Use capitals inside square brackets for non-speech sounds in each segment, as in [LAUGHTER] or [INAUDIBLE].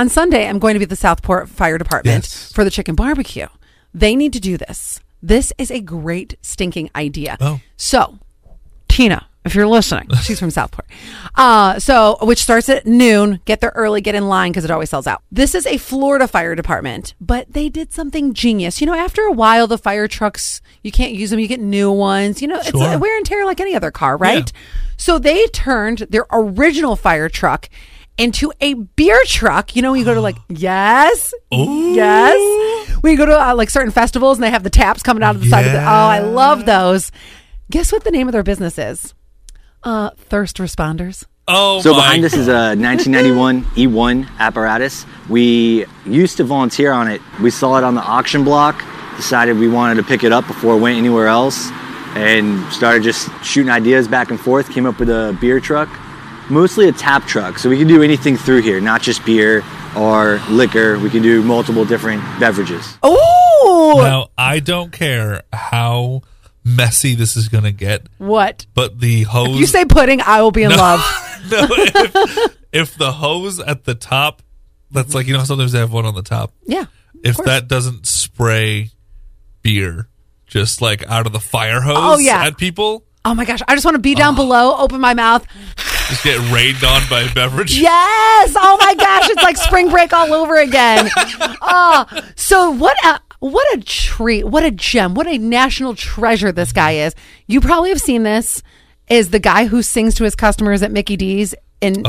on Sunday, I'm going to be at the Southport Fire Department Yes. for the chicken barbecue. They need to do this. This is a great stinking idea. Oh. So, Tina, if you're listening, [LAUGHS] she's from Southport. Uh, so, which starts at noon. Get there early, get in line because it always sells out. This is a Florida fire department, but they did something genius. You know, after a while, the fire trucks, you can't use them, you get new ones. You know, it's Sure. a wear and tear like any other car, right? Yeah. So, they turned their original fire truck into a beer truck. You know, when you go to like, [GASPS] yes, Ooh. yes. When you go to uh, like certain festivals and they have the taps coming out of the side of the, oh, I love those. Guess what the name of their business is? Uh, thirst responders. Oh, So my behind us is a 1991 E1 E apparatus. We used to volunteer on it. We saw it on the auction block, decided we wanted to pick it up before it went anywhere else, and started just shooting ideas back and forth. Came up with a beer truck, mostly a tap truck. So we can do anything through here, not just beer or liquor. We can do multiple different beverages. Oh, Now, I don't care how messy this is going to get, what? but the hose. If you say pudding, I will be in love. [LAUGHS] no, if, if the hose at the top, that's like, you know, sometimes they have one on the top. Yeah. If course. that doesn't spray beer just like out of the fire hose Oh, yeah. at people, Oh my gosh, I just want to be down ah. below, open my mouth. [LAUGHS] just get rained on by a beverage. Yes. Oh my gosh, it's like spring break all over again. Oh, so what a what a treat, what a gem, what a national treasure this guy is. You probably have seen this. Is the guy who sings to his customers at Mickey D's in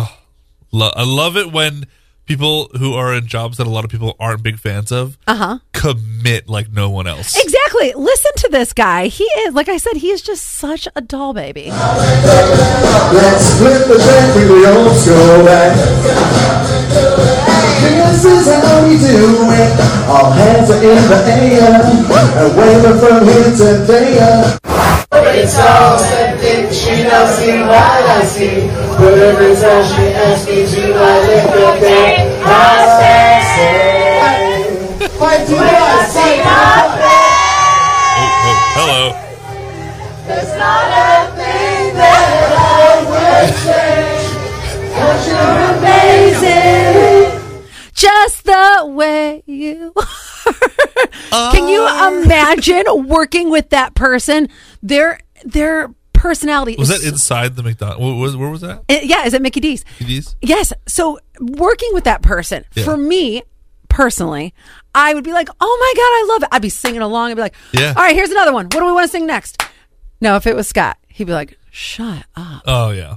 Lo- I love it when people who are in jobs that a lot of people aren't big fans of Uh-huh. commit like no one else. Exactly. Listen to this guy. He is, like I said, he is just such a doll baby. Let's split the bread with the old school back. This is how we do it. All hands are in the air. And waving from here to there. Uh, it's all something she don't see what I see. But every time she asks me to, I lift up that I say. Why do I say oh, hello. It's not Can you imagine working with that person? Their their personality Was that inside the McDonald's? Where was, that? Uh, yeah, is it Mickey D's? D's? Yes. So working with that person, Yeah. for me personally, I would be like, oh my God, I love it. I'd be singing along. I'd be like, Yeah. all right, here's another one. What do we want to sing next? No, if it was Scott, he'd be like, shut up. Oh yeah.